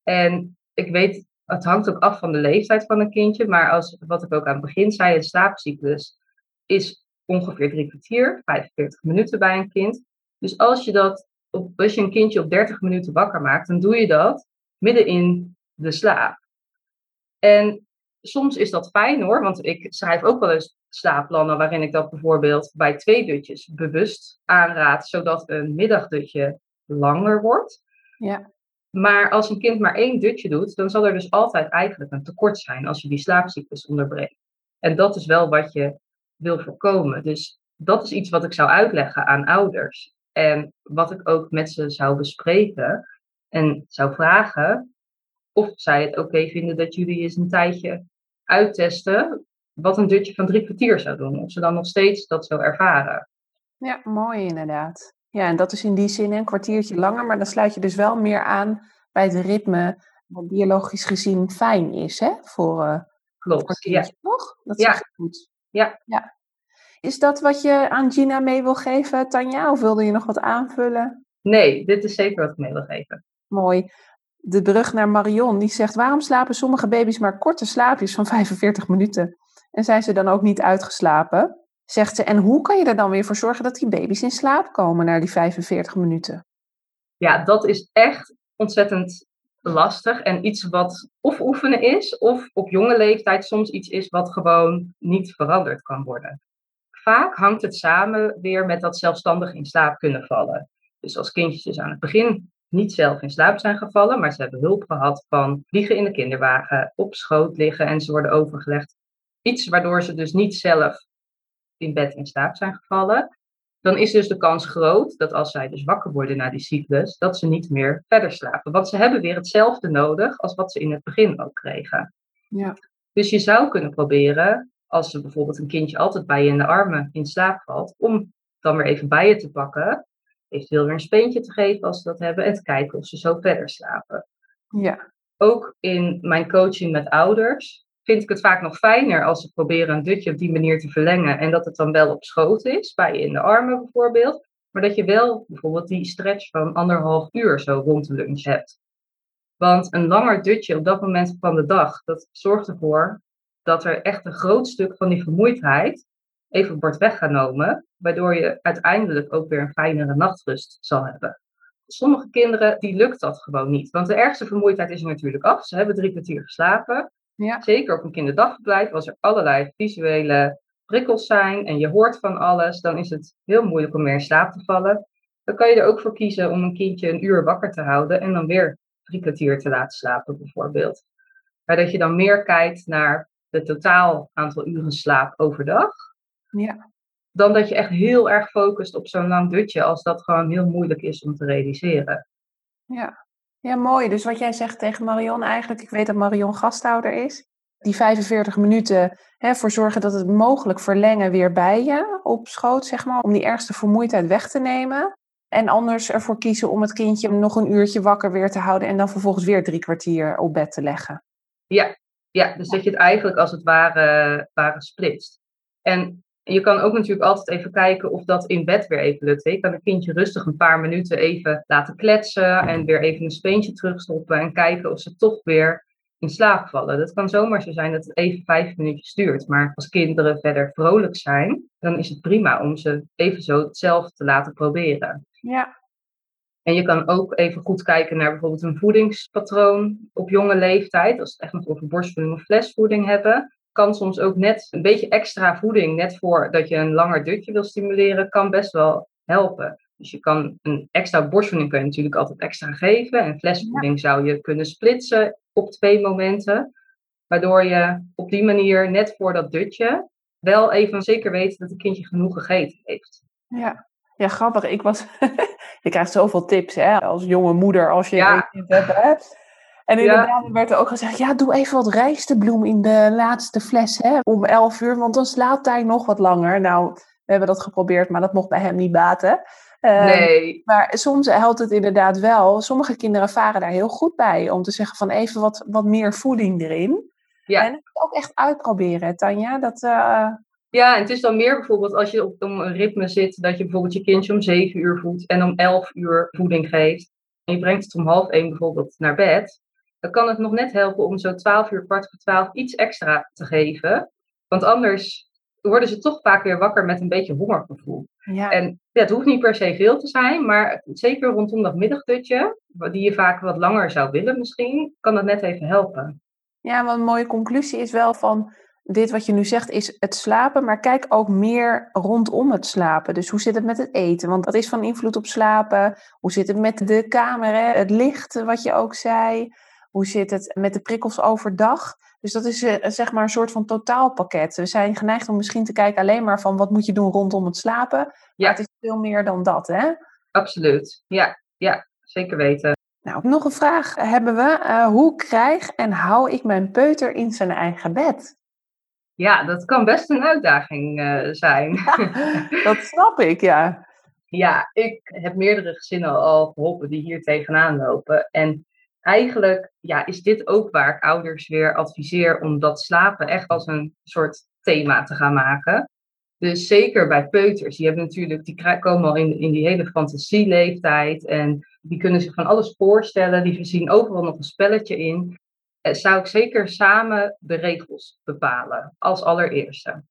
En ik weet, het hangt ook af van de leeftijd van een kindje, maar als, wat ik ook aan het begin zei, een slaapcyclus is ongeveer drie kwartier, 45 minuten bij een kind. Dus als je, dat als je een kindje op 30 minuten wakker maakt, dan doe je dat midden in de slaap. En soms is dat fijn hoor, want ik schrijf ook wel eens slaapplannen waarin ik dat bijvoorbeeld bij twee dutjes bewust aanraad, zodat een middagdutje langer wordt. Ja. Maar als een kind maar één dutje doet, dan zal er dus altijd eigenlijk een tekort zijn als je die slaapcyclus onderbreekt. En dat is wel wat je wil voorkomen. Dus dat is iets wat ik zou uitleggen aan ouders. En wat ik ook met ze zou bespreken en zou vragen of zij het oké vinden dat jullie eens een tijdje uittesten wat een dutje van drie kwartier zou doen. Of ze dan nog steeds dat zo ervaren. Ja, mooi inderdaad. Ja, en dat is in die zin een kwartiertje langer, maar dan sluit je dus wel meer aan bij het ritme wat biologisch gezien fijn is, hè? Voor, uh, Klopt, ja. toch? Dat ja. goed. Ja. ja. Is dat wat je aan Gina mee wil geven, Tanja? Of wilde je nog wat aanvullen? Nee, dit is zeker wat ik mee wil geven. Mooi. De brug naar Marion, die zegt: Waarom slapen sommige baby's maar korte slaapjes van 45 minuten? En zijn ze dan ook niet uitgeslapen? Zegt ze, en hoe kan je er dan weer voor zorgen dat die baby's in slaap komen na die 45 minuten? Ja, dat is echt ontzettend lastig en iets wat of oefenen is, of op jonge leeftijd soms iets is wat gewoon niet veranderd kan worden. Vaak hangt het samen weer met dat zelfstandig in slaap kunnen vallen. Dus als kindjes dus aan het begin niet zelf in slaap zijn gevallen, maar ze hebben hulp gehad van liggen in de kinderwagen, op schoot liggen en ze worden overgelegd. Iets waardoor ze dus niet zelf in bed in slaap zijn gevallen, dan is dus de kans groot dat als zij dus wakker worden na die cyclus, dat ze niet meer verder slapen. Want ze hebben weer hetzelfde nodig als wat ze in het begin ook kregen. Ja. Dus je zou kunnen proberen, als er bijvoorbeeld een kindje altijd bij je in de armen in slaap valt, om dan weer even bij je te pakken, eventueel weer een speentje te geven als ze dat hebben en te kijken of ze zo verder slapen. Ja. Ook in mijn coaching met ouders vind ik het vaak nog fijner als ze proberen een dutje op die manier te verlengen en dat het dan wel op schoot is, bij je in de armen bijvoorbeeld, maar dat je wel bijvoorbeeld die stretch van anderhalf uur zo rond de lunch hebt. Want een langer dutje op dat moment van de dag, dat zorgt ervoor dat er echt een groot stuk van die vermoeidheid even wordt weggenomen, waardoor je uiteindelijk ook weer een fijnere nachtrust zal hebben. Sommige kinderen, die lukt dat gewoon niet. Want de ergste vermoeidheid is er natuurlijk af. Ze hebben drie kwartier geslapen. Ja. Zeker op een kinderdagverblijf, als er allerlei visuele prikkels zijn en je hoort van alles, dan is het heel moeilijk om weer in slaap te vallen. Dan kan je er ook voor kiezen om een kindje een uur wakker te houden en dan weer drie kwartier te laten slapen, bijvoorbeeld. Maar dat je dan meer kijkt naar het totaal aantal uren slaap overdag. Ja. Dan dat je echt heel erg focust op zo'n lang dutje, als dat gewoon heel moeilijk is om te realiseren. Ja. Ja, mooi. Dus wat jij zegt tegen Marion eigenlijk, ik weet dat Marion gasthouder is. Die 45 minuten hè, voor zorgen dat het mogelijk verlengen weer bij je op schoot, zeg maar, om die ergste vermoeidheid weg te nemen. En anders ervoor kiezen om het kindje nog een uurtje wakker weer te houden en dan vervolgens weer drie kwartier op bed te leggen. Ja, ja dus dat je het eigenlijk als het ware, ware splitst. En je kan ook natuurlijk altijd even kijken of dat in bed weer even lukt. Je kan een kindje rustig een paar minuten even laten kletsen en weer even een speentje terugstoppen en kijken of ze toch weer in slaap vallen. Dat kan zomaar zo zijn dat het even vijf minuutjes duurt. Maar als kinderen verder vrolijk zijn, dan is het prima om ze even zo zelf te laten proberen. Ja. En je kan ook even goed kijken naar bijvoorbeeld een voedingspatroon op jonge leeftijd. Als het echt nog over borstvoeding of flesvoeding hebben kan soms ook net een beetje extra voeding, net voordat je een langer dutje wil stimuleren, kan best wel helpen. Dus je kan een extra borstvoeding kun je natuurlijk altijd extra geven. En flesvoeding zou je kunnen splitsen op twee momenten. Waardoor je op die manier net voor dat dutje wel even zeker weet dat het kindje genoeg gegeten heeft. Ja, ja grappig. Ik was, je krijgt zoveel tips hè, als jonge moeder als je ja. een kind hebt. En inderdaad ja. werd er ook gezegd, ja, doe even wat rijstebloem in de laatste fles hè, om 11 uur, want dan slaapt hij nog wat langer. Nou, we hebben dat geprobeerd, maar dat mocht bij hem niet baten. Ehm, nee. Maar soms helpt het inderdaad wel. Sommige kinderen varen daar heel goed bij om te zeggen van even wat, wat meer voeding erin. Ja. En ook echt uitproberen, Tanja. Dat, uh... Ja, en het is dan meer bijvoorbeeld als je op een ritme zit, dat je bijvoorbeeld je kindje om 7 uur voedt en om 11 uur voeding geeft. En je brengt het om half 1 bijvoorbeeld naar bed. Dan kan het nog net helpen om zo 12 uur, kwart voor 12 iets extra te geven. Want anders worden ze toch vaak weer wakker met een beetje hongergevoel. Ja. En ja, het hoeft niet per se veel te zijn, maar zeker rondom dat middagdutje, die je vaak wat langer zou willen misschien, kan dat net even helpen. Ja, wat een mooie conclusie is wel van dit wat je nu zegt is het slapen, maar kijk ook meer rondom het slapen. Dus hoe zit het met het eten? Want dat is van invloed op slapen. Hoe zit het met de kamer, hè? het licht, wat je ook zei? Hoe zit het met de prikkels overdag? Dus dat is eh, zeg maar een soort van totaalpakket. We zijn geneigd om misschien te kijken alleen maar van wat moet je doen rondom het slapen. Ja. Maar het is veel meer dan dat, hè? Absoluut. Ja, ja zeker weten. Nou, nog een vraag hebben we. Uh, hoe krijg en hou ik mijn peuter in zijn eigen bed? Ja, dat kan best een uitdaging uh, zijn. dat snap ik, ja. Ja, ik heb meerdere gezinnen al geholpen die hier tegenaan lopen. En eigenlijk ja, is dit ook waar ik ouders weer adviseer om dat slapen echt als een soort thema te gaan maken. Dus zeker bij peuters, die hebben natuurlijk, die komen al in, in die hele fantasieleeftijd en die kunnen zich van alles voorstellen, die zien overal nog een spelletje in. Eh, zou ik zeker samen de regels bepalen als allereerste.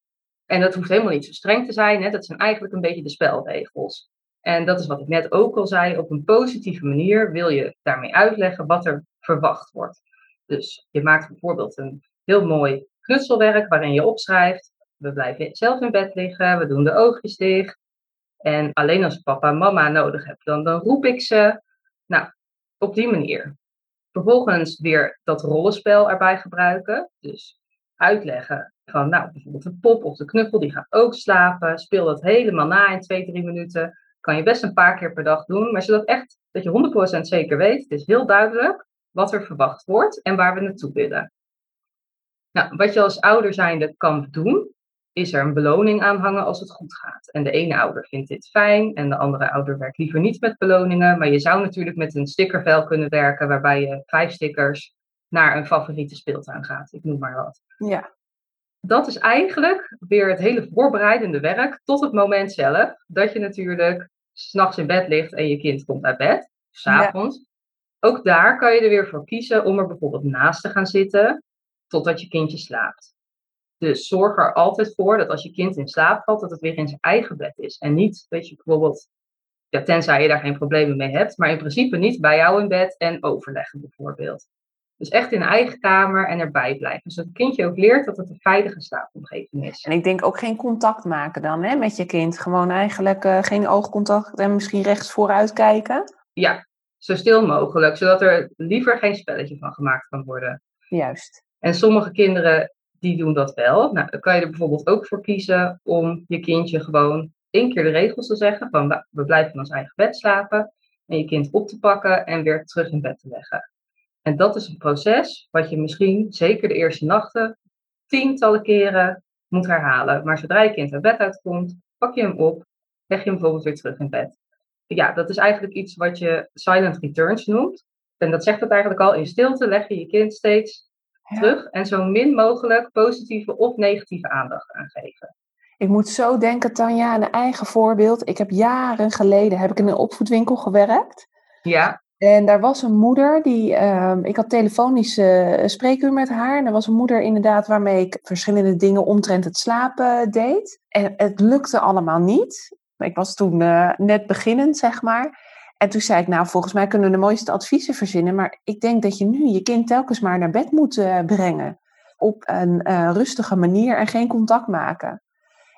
En dat hoeft helemaal niet zo streng te zijn, hè? dat zijn eigenlijk een beetje de spelregels. En dat is wat ik net ook al zei, op een positieve manier wil je daarmee uitleggen wat er verwacht wordt. Dus je maakt bijvoorbeeld een heel mooi knutselwerk waarin je opschrijft, we blijven zelf in bed liggen, we doen de oogjes dicht. En alleen als papa en mama nodig heb, dan, dan roep ik ze. Nou, op die manier. Vervolgens weer dat rollenspel erbij gebruiken. Dus uitleggen van, nou, bijvoorbeeld de pop of de knuffel, die gaat ook slapen. Speel dat helemaal na in twee, drie minuten kan je best een paar keer per dag doen, maar zodat echt dat je 100% zeker weet, het is heel duidelijk wat er verwacht wordt en waar we naartoe willen. Nou, wat je als ouder zijnde kan doen, is er een beloning aan hangen als het goed gaat. En de ene ouder vindt dit fijn en de andere ouder werkt liever niet met beloningen. Maar je zou natuurlijk met een stickervel kunnen werken waarbij je vijf stickers naar een favoriete speeltuin gaat. Ik noem maar wat. Ja dat is eigenlijk weer het hele voorbereidende werk tot het moment zelf. Dat je natuurlijk s'nachts in bed ligt en je kind komt uit bed, s'avonds. Ja. Ook daar kan je er weer voor kiezen om er bijvoorbeeld naast te gaan zitten totdat je kindje slaapt. Dus zorg er altijd voor dat als je kind in slaap valt, dat het weer in zijn eigen bed is. En niet, weet je, bijvoorbeeld, ja, tenzij je daar geen problemen mee hebt, maar in principe niet bij jou in bed en overleggen bijvoorbeeld. Dus echt in eigen kamer en erbij blijven. Zodat het kindje ook leert dat het een veilige slaapomgeving is. En ik denk ook geen contact maken dan hè, met je kind. Gewoon eigenlijk uh, geen oogcontact en misschien rechts vooruit kijken. Ja, zo stil mogelijk. Zodat er liever geen spelletje van gemaakt kan worden. Juist. En sommige kinderen die doen dat wel. Nou, dan kan je er bijvoorbeeld ook voor kiezen om je kindje gewoon één keer de regels te zeggen. Van we blijven in ons eigen bed slapen. En je kind op te pakken en weer terug in bed te leggen. En dat is een proces wat je misschien zeker de eerste nachten tientallen keren moet herhalen. Maar zodra je kind uit bed uitkomt, pak je hem op, leg je hem bijvoorbeeld weer terug in bed. Ja, dat is eigenlijk iets wat je silent returns noemt. En dat zegt het eigenlijk al, in stilte leg je je kind steeds terug en zo min mogelijk positieve of negatieve aandacht aangeven. Ik moet zo denken, Tanja, aan een eigen voorbeeld. Ik heb jaren geleden heb ik in een opvoedwinkel gewerkt. Ja. En daar was een moeder die, ehm, ik had telefonische uh, spreekuur met haar. En er was een moeder inderdaad waarmee ik verschillende dingen omtrent het slapen deed. En het lukte allemaal niet. Ik was toen uh, net beginnend, zeg maar. En toen zei ik, nou, volgens mij kunnen we de mooiste adviezen verzinnen. Maar ik denk dat je nu je kind telkens maar naar bed moet uh, brengen. op een rustige manier en geen contact maken.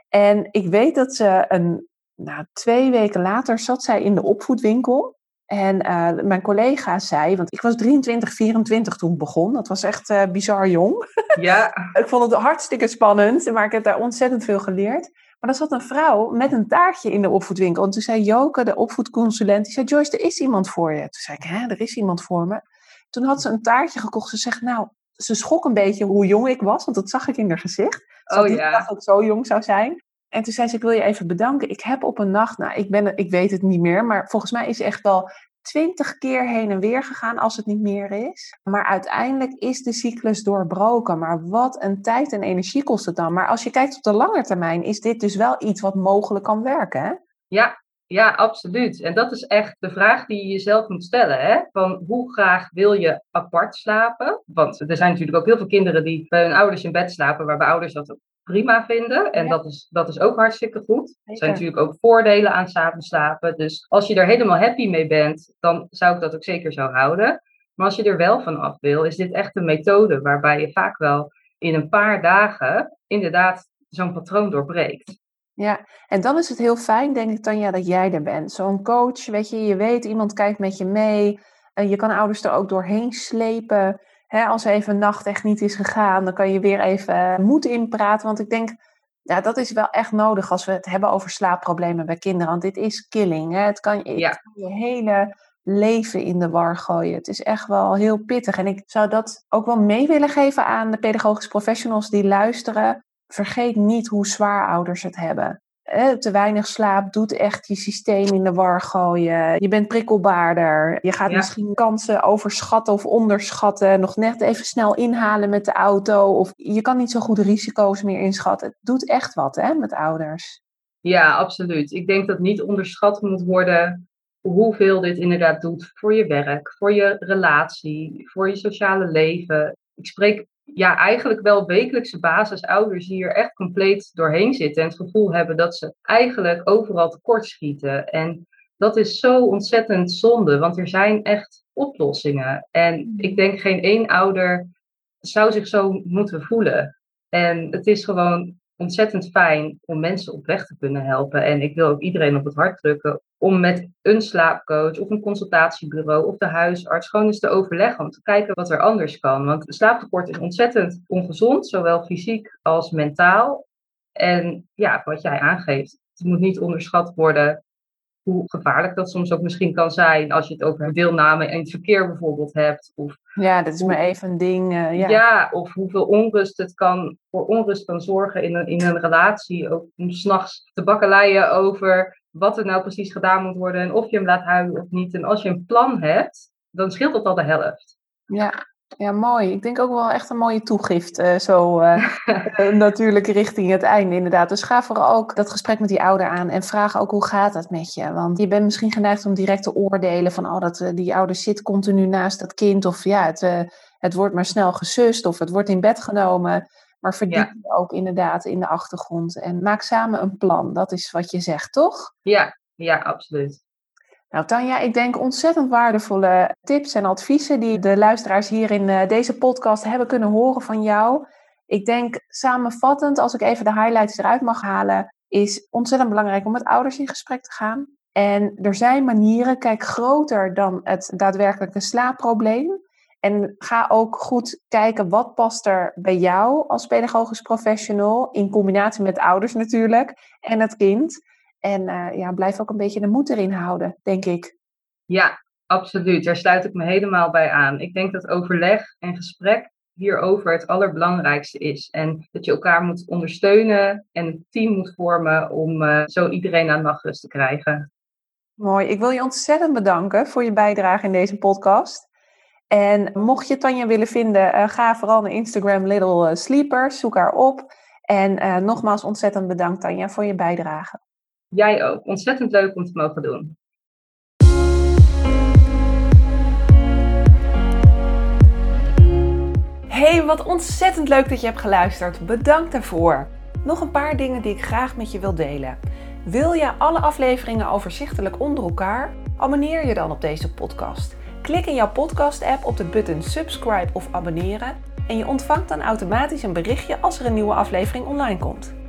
En ik weet dat ze een, nou, twee weken later zat zij in de opvoedwinkel. En uh, mijn collega zei, want ik was 23, 24 toen ik begon. Dat was echt uh, bizar jong. Ja. ik vond het hartstikke spannend, maar ik heb daar ontzettend veel geleerd. Maar er zat een vrouw met een taartje in de opvoedwinkel. En toen zei Joke, de opvoedconsulent, die zei, Joyce, er is iemand voor je. Toen zei ik, hè, er is iemand voor me. Toen had ze een taartje gekocht. Ze zegt, nou, ze schrok een beetje hoe jong ik was, want dat zag ik in haar gezicht. Ze oh ja. dacht dat ik zo jong zou zijn. En toen zei ze, ik wil je even bedanken. Ik heb op een nacht, nou, ik, ben, ik weet het niet meer, maar volgens mij is ze echt wel twintig keer heen en weer gegaan als het niet meer is. Maar uiteindelijk is de cyclus doorbroken. Maar wat een tijd en energie kost het dan? Maar als je kijkt op de lange termijn, is dit dus wel iets wat mogelijk kan werken, hè? Ja, ja, absoluut. En dat is echt de vraag die je jezelf moet stellen. Hè? Van hoe graag wil je apart slapen? Want er zijn natuurlijk ook heel veel kinderen die bij hun ouders in bed slapen, waarbij ouders dat prima vinden. En dat, is, dat is ook hartstikke goed. Er zijn natuurlijk ook voordelen aan samen slapen. Dus als je er helemaal happy mee bent, dan zou ik dat ook zeker zo houden. Maar als je er wel van af wil, is dit echt een methode waarbij je vaak wel in een paar dagen inderdaad zo'n patroon doorbreekt. Ja, en dan is het heel fijn, denk ik, Tanja, dat jij er bent. Zo'n coach, weet je, je weet, iemand kijkt met je mee. En je kan ouders er ook doorheen slepen als even een nacht echt niet is gegaan, dan kan je weer even moed inpraten. Want ik denk, ja, dat is wel echt nodig als we het hebben over slaapproblemen bij kinderen. Want dit is killing. Hè? Het, kan, het ja. kan je hele leven in de war gooien. Het is echt wel heel pittig. En ik zou dat ook wel mee willen geven aan de pedagogische professionals die luisteren. Vergeet niet hoe zwaar ouders het hebben te weinig slaap doet echt je systeem in de war gooien. Je bent prikkelbaarder. Je gaat misschien kansen overschatten of onderschatten. Nog net even snel inhalen met de auto. Of je kan niet zo goed risico's meer inschatten. Het doet echt wat hè, met ouders. Ja, absoluut. Ik denk dat niet onderschat moet worden hoeveel dit inderdaad doet voor je werk, voor je relatie, voor je sociale leven. Ik spreek ja, eigenlijk wel wekelijkse basisouders die er echt compleet doorheen zitten en het gevoel hebben dat ze eigenlijk overal tekort schieten. En dat is zo ontzettend zonde, want er zijn echt oplossingen. En mm. ik denk geen één ouder zou zich zo moeten voelen. En het is gewoon ontzettend fijn om mensen op weg te kunnen helpen. En ik wil ook iedereen op het hart drukken om met een slaapcoach of een consultatiebureau of de huisarts gewoon eens te overleggen om te kijken wat er anders kan. Want slaaptekort is ontzettend ongezond, zowel fysiek als mentaal. En ja, wat jij aangeeft, het moet niet onderschat worden hoe gevaarlijk dat soms ook misschien kan zijn als je het over deelname in het verkeer bijvoorbeeld hebt. Of ja, dat is maar even een ding. Uh, ja. ja. of hoeveel onrust het kan, voor onrust kan zorgen in een, in een relatie. Ook om s'nachts te bakkeleien over wat er nou precies gedaan moet worden en of je hem laat huilen of niet. En als je een plan hebt, dan scheelt dat al de helft. Ja, ja, mooi. Ik denk ook wel echt een mooie toegift. Uh, zo uh, natuurlijk richting het einde, inderdaad. Dus ga vooral ook dat gesprek met die ouder aan en vraag ook hoe gaat het met je. Want je bent misschien geneigd om direct te oordelen van oh, dat, die ouder zit continu naast dat kind. Of ja, het, het wordt maar snel gesust of het wordt in bed genomen. Maar verdiep je ook inderdaad in de achtergrond. En maak samen een plan. Dat is wat je zegt, toch? Ja, ja, absoluut. Nou, Tanja, ik denk ontzettend waardevolle tips en adviezen die de luisteraars hier in eh, deze podcast hebben kunnen horen van jou. Ik denk samenvattend, als ik even de highlights eruit mag halen, is ontzettend belangrijk om met ouders in gesprek te gaan. En er zijn manieren, kijk groter dan het daadwerkelijke slaapprobleem. En ga ook goed kijken wat past er bij jou als pedagogisch professional, in combinatie met ouders natuurlijk en het kind. En uh, ja, blijf ook een beetje de moed erin houden, denk ik. Ja, absoluut. Daar sluit ik me helemaal bij aan. Ik denk dat overleg en gesprek hierover het allerbelangrijkste is. En dat je elkaar moet ondersteunen en een team moet vormen om uh, zo iedereen aan nachtrust te krijgen. Mooi. Ik wil je ontzettend bedanken voor je bijdrage in deze podcast. En mocht je Tanja willen vinden, uh, ga vooral naar Instagram Little Sleepers. Zoek haar op. En nogmaals ontzettend bedankt Tanja voor je bijdrage. Jij ook. Ontzettend leuk om te mogen doen. Hey, wat ontzettend leuk dat je hebt geluisterd. Bedankt daarvoor. Nog een paar dingen die ik graag met je wil delen. Wil je alle afleveringen overzichtelijk onder elkaar? Abonneer je dan op deze podcast. Klik in jouw podcast-app op de button subscribe of abonneren en je ontvangt dan automatisch een berichtje als er een nieuwe aflevering online komt.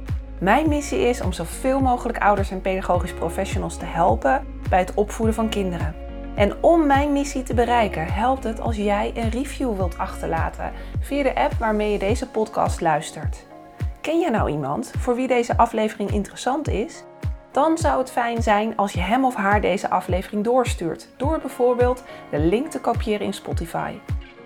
Mijn missie is om zoveel mogelijk ouders en pedagogisch professionals te helpen bij het opvoeden van kinderen. En om mijn missie te bereiken, helpt het als jij een review wilt achterlaten via de app waarmee je deze podcast luistert. Ken jij nou iemand voor wie deze aflevering interessant is? Dan zou het fijn zijn als je hem of haar deze aflevering doorstuurt, door bijvoorbeeld de link te kopiëren in Spotify.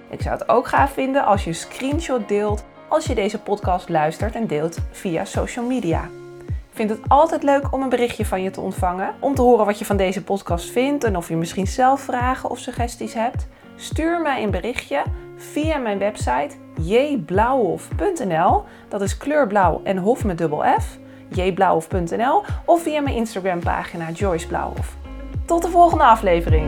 Ik zou het ook gaaf vinden als je een screenshot deelt als je deze podcast luistert en deelt via social media. Ik vind het altijd leuk om een berichtje van je te ontvangen, om te horen wat je van deze podcast vindt en of je misschien zelf vragen of suggesties hebt. Stuur mij een berichtje via mijn website jblauwhof.nl. Dat is kleurblauw en hof met dubbel F. jblauwhof.nl of via mijn Instagram pagina Joyce Blauwhof. Tot de volgende aflevering.